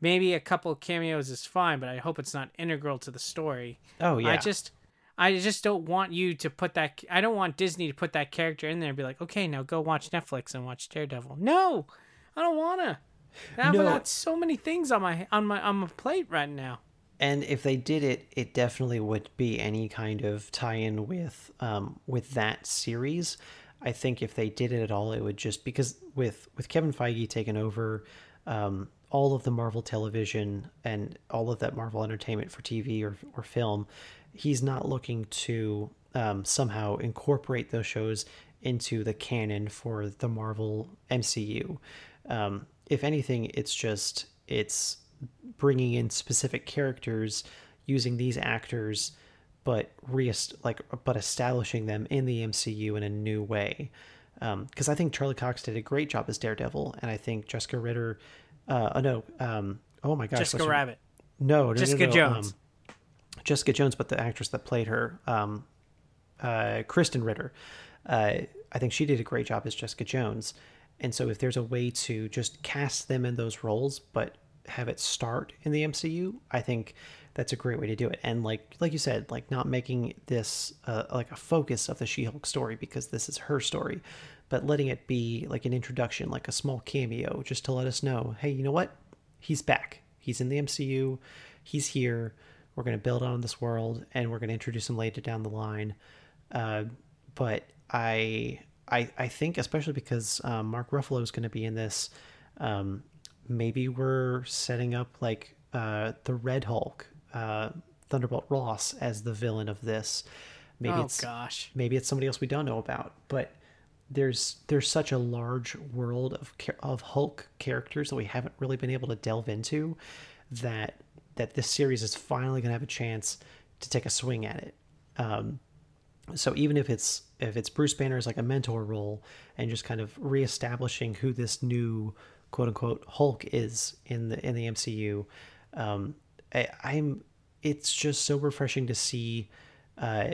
maybe a couple cameos is fine, but I hope it's not integral to the story. Oh yeah. I just I just don't want you to put that I don't want Disney to put that character in there and be like, "Okay, now go watch Netflix and watch Daredevil." No. I don't want to. I've no. got so many things on my on my on my plate right now. And if they did it, it definitely would be any kind of tie-in with um with that series. I think if they did it at all, it would just because with with Kevin Feige taking over um, all of the Marvel television and all of that Marvel entertainment for TV or, or film, he's not looking to um, somehow incorporate those shows into the canon for the Marvel MCU. Um, if anything, it's just it's bringing in specific characters using these actors but re like but establishing them in the MCU in a new way because um, I think Charlie Cox did a great job as Daredevil, and I think Jessica Ritter uh, oh no. Um, oh my gosh. Jessica Rabbit. No, no, Jessica no, no, Jones. Um, Jessica Jones, but the actress that played her, um, uh, Krysten Ritter. Uh, I think she did a great job as Jessica Jones. And so, if there's a way to just cast them in those roles, but have it start in the MCU, I think that's a great way to do it. And like like you said, like not making this uh, like a focus of the She-Hulk story because this is her story, but letting it be like an introduction, like a small cameo, just to let us know, hey, you know what? He's back. He's in the MCU. He's here. We're going to build on this world, and we're going to introduce him later down the line. Uh, but I, I, I think especially because um, Mark Ruffalo is going to be in this, um, maybe we're setting up like uh, the Red Hulk, uh, Thunderbolt Ross as the villain of this. Maybe oh it's gosh. maybe it's somebody else we don't know about, but there's there's such a large world of of Hulk characters that we haven't really been able to delve into that that this series is finally going to have a chance to take a swing at it. Um, so even if it's if it's Bruce Banner as like a mentor role and just kind of reestablishing who this new quote unquote Hulk is in the in the MCU, um, I, I'm it's just so refreshing to see uh,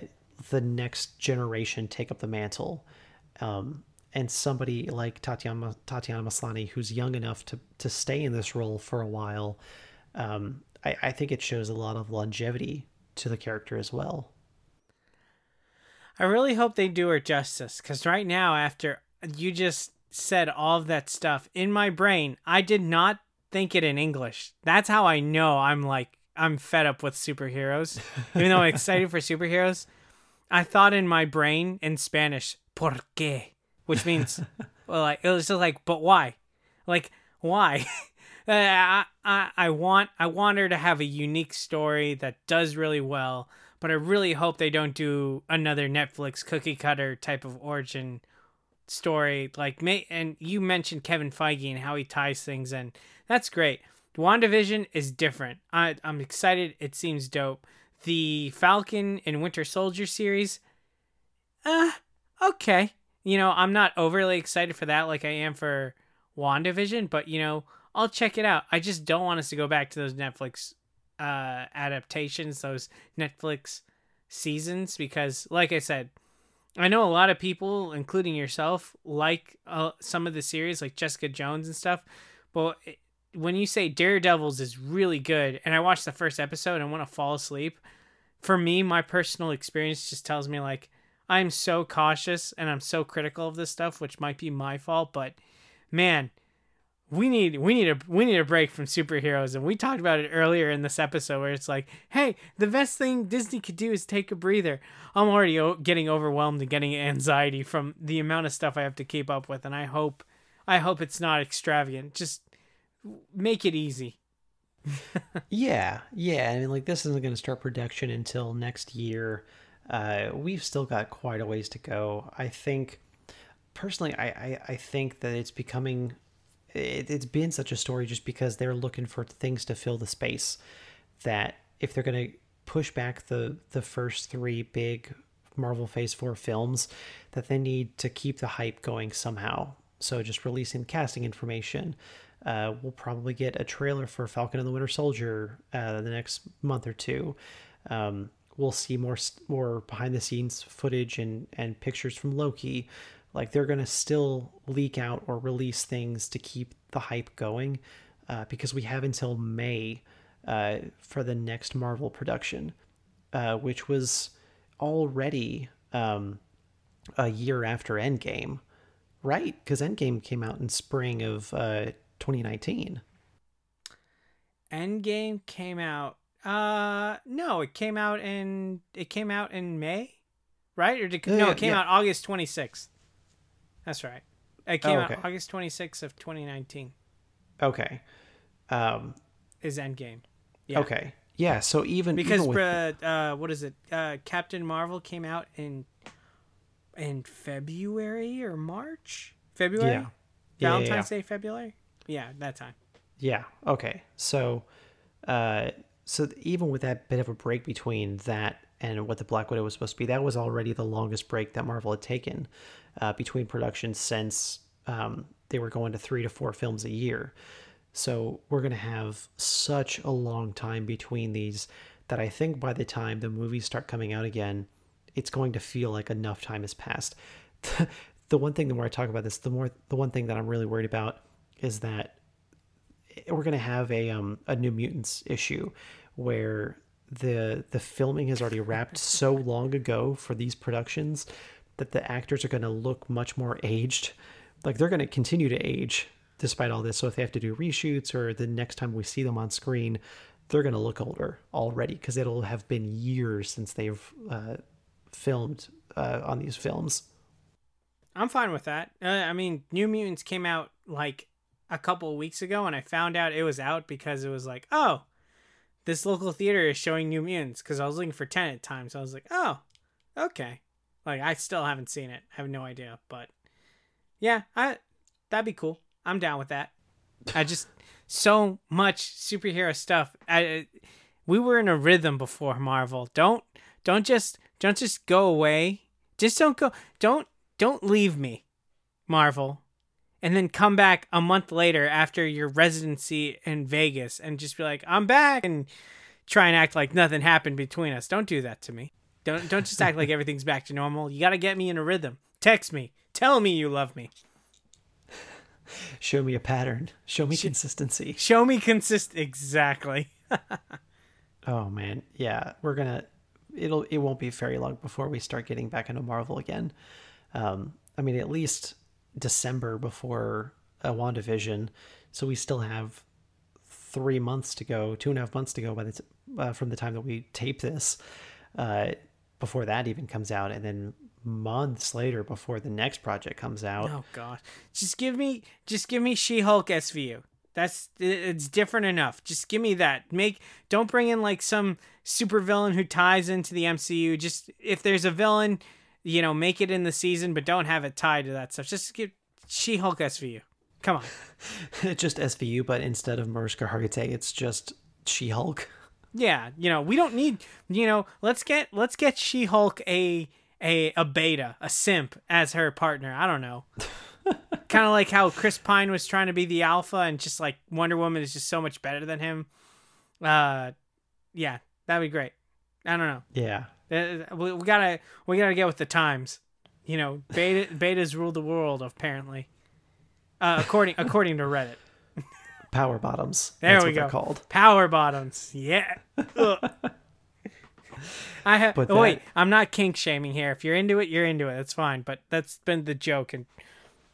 the next generation take up the mantle. Um, and somebody like Tatiana Tatiana Maslany, who's young enough to to stay in this role for a while, um, I, I think it shows a lot of longevity to the character as well. I really hope they do her justice because right now, after you just said all of that stuff in my brain, I did not think it in English. That's how I know I'm like I'm fed up with superheroes. Even though I'm excited for superheroes, I thought in my brain in Spanish, "por qué," which means, [LAUGHS] well, like it was just like, but why? Like why? [LAUGHS] Uh, I, I I want I want her to have a unique story that does really well, but I really hope they don't do another Netflix cookie cutter type of origin story. Like, may and you mentioned Kevin Feige and how he ties things in. That's great. WandaVision is different. I, I'm excited. It seems dope. The Falcon and Winter Soldier series, uh, okay. You know, I'm not overly excited for that like I am for WandaVision, but you know, I'll check it out. I just don't want us to go back to those Netflix uh adaptations, those Netflix seasons because like I said, I know a lot of people including yourself like uh, some of the series like Jessica Jones and stuff, but when you say Daredevils is really good, and I watched the first episode and want to fall asleep, for me, my personal experience just tells me like I'm so cautious and I'm so critical of this stuff, which might be my fault, but man, we need we need a we need a break from superheroes and we talked about it earlier in this episode where it's like hey the best thing disney could do is take a breather i'm already o- getting overwhelmed and getting anxiety from the amount of stuff i have to keep up with and i hope i hope it's not extravagant just make it easy. [LAUGHS] yeah, yeah. I mean, like this isn't going to start production until next year. Uh, we've still got quite a ways to go. I think, personally, I I, I think that it's becoming. It, it's been such a story just because they're looking for things to fill the space. That if they're going to push back the the first three big Marvel Phase Four films, that they need to keep the hype going somehow. So just releasing casting information, uh, we'll probably get a trailer for Falcon and the Winter Soldier uh, the next month or two. Um, we'll see more more behind the scenes footage and and pictures from Loki. Like they're gonna still leak out or release things to keep the hype going, uh, because we have until May uh, for the next Marvel production, uh, which was already um, a year after Endgame, right? Because Endgame came out in spring of uh, 2019. Endgame came out. Uh, no, it came out in it came out in May, right? Or did, no, it came yeah. out August 26th. That's right. It came oh, okay. out August 26th of 2019. Okay. Um, is Endgame. Yeah. Okay. Yeah. So even because even with... uh, what is it? Uh, Captain Marvel came out in in February or March. February. Yeah. Valentine's yeah, yeah, Day, February. Yeah, that time. Yeah. Okay. So, uh, so even with that bit of a break between that and what the Black Widow was supposed to be, that was already the longest break that Marvel had taken uh, between productions since um, they were going to three to four films a year. So we're going to have such a long time between these that I think by the time the movies start coming out again, it's going to feel like enough time has passed. [LAUGHS] the one thing, the more I talk about this, the more the one thing that I'm really worried about is that we're going to have a um, a New Mutants issue where the the filming has already wrapped so long ago for these productions that the actors are going to look much more aged. Like they're going to continue to age despite all this. So if they have to do reshoots or the next time we see them on screen, they're going to look older already because it'll have been years since they've uh, filmed uh, on these films. I'm fine with that. Uh, I mean, New Mutants came out like a couple of weeks ago, and I found out it was out because it was like, oh, this local theater is showing New Mutants because I was looking for Tenet time. So I was like, oh, okay. Like I still haven't seen it. I have no idea, but yeah, I that'd be cool. I'm down with that. I just so much superhero stuff. I we were in a rhythm before Marvel. Don't don't just don't just go away. Just don't go. Don't don't leave me, Marvel. And then come back a month later after your residency in Vegas and just be like, "I'm back," and try and act like nothing happened between us. Don't do that to me. Don't don't just act like everything's back to normal. You got to get me in a rhythm. Text me. Tell me you love me. Show me a pattern. Show me consistency. Show me consist exactly. [LAUGHS] oh man, yeah, we're gonna. It'll. It won't be very long before we start getting back into Marvel again. Um, I mean, at least December before a WandaVision, so we still have three months to go, two and a half months to go by the t- uh, from the time that we tape this. Uh, before that even comes out, and then months later before the next project comes out. Oh god. Just give me just give me She-Hulk SVU. That's it's different enough. Just give me that. Make don't bring in like some super villain who ties into the MCU. Just if there's a villain, you know, make it in the season, but don't have it tied to that stuff. Just give She-Hulk SVU. Come on. [LAUGHS] just SVU, but instead of Mariska Hargitay, it's just She-Hulk. Yeah, you know, we don't need, you know, let's get let's get She-Hulk a a a beta, a simp as her partner. I don't know. [LAUGHS] kind of like how Chris Pine was trying to be the alpha and just like Wonder Woman is just so much better than him. Uh yeah, that'd be great. I don't know. Yeah. Uh, we, we gotta we gotta get with the times. You know, beta betas rule the world apparently. Uh, according according to Reddit. Power bottoms. There That's we go. called power bottoms. Yeah. [LAUGHS] I have. But oh, that, wait, I'm not kink shaming here. If you're into it, you're into it. That's fine. But that's been the joke, and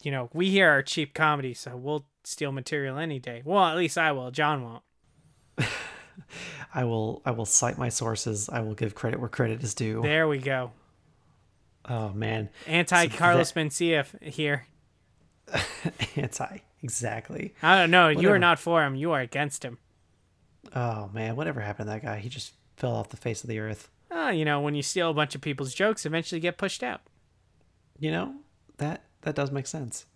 you know, we here are cheap comedy, so we'll steal material any day. Well, at least I will. John won't. [LAUGHS] I will. I will cite my sources. I will give credit where credit is due. There we go. Oh man, anti Carlos that... Mencia here. [LAUGHS] anti. Exactly. I don't know. Whatever. You are not for him. You are against him. Oh man, whatever happened to that guy? He just fell off the face of the earth. Oh, you know, when you steal a bunch of people's jokes, eventually get pushed out. You know, that that does make sense.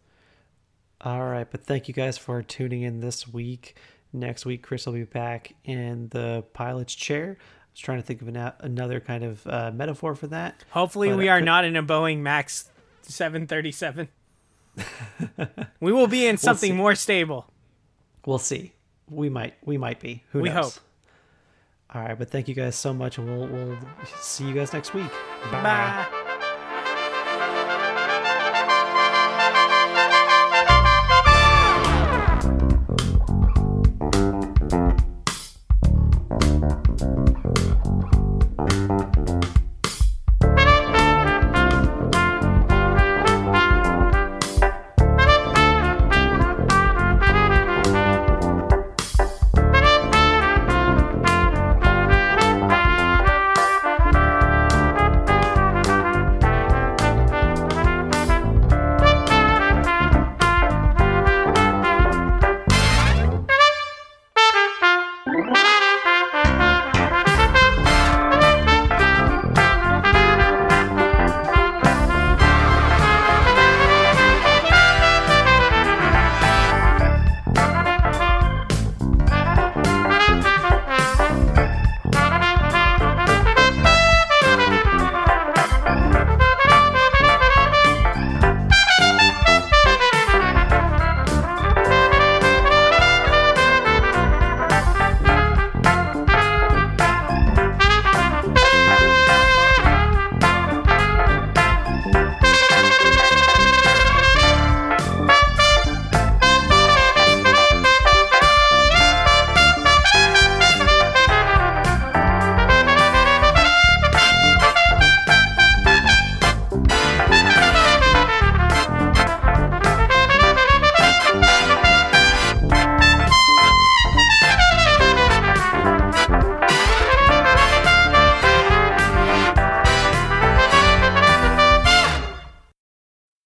All right, but thank you guys for tuning in this week. Next week, Chris will be back in the pilot's chair. I was trying to think of an, another kind of uh, metaphor for that. Hopefully, we are could... not in a Boeing Max 737. [LAUGHS] we will be in something we'll more stable. We'll see. We might. We might be. Who we knows? hope. All right, but thank you guys so much, and we'll we'll see you guys next week. Bye. Bye.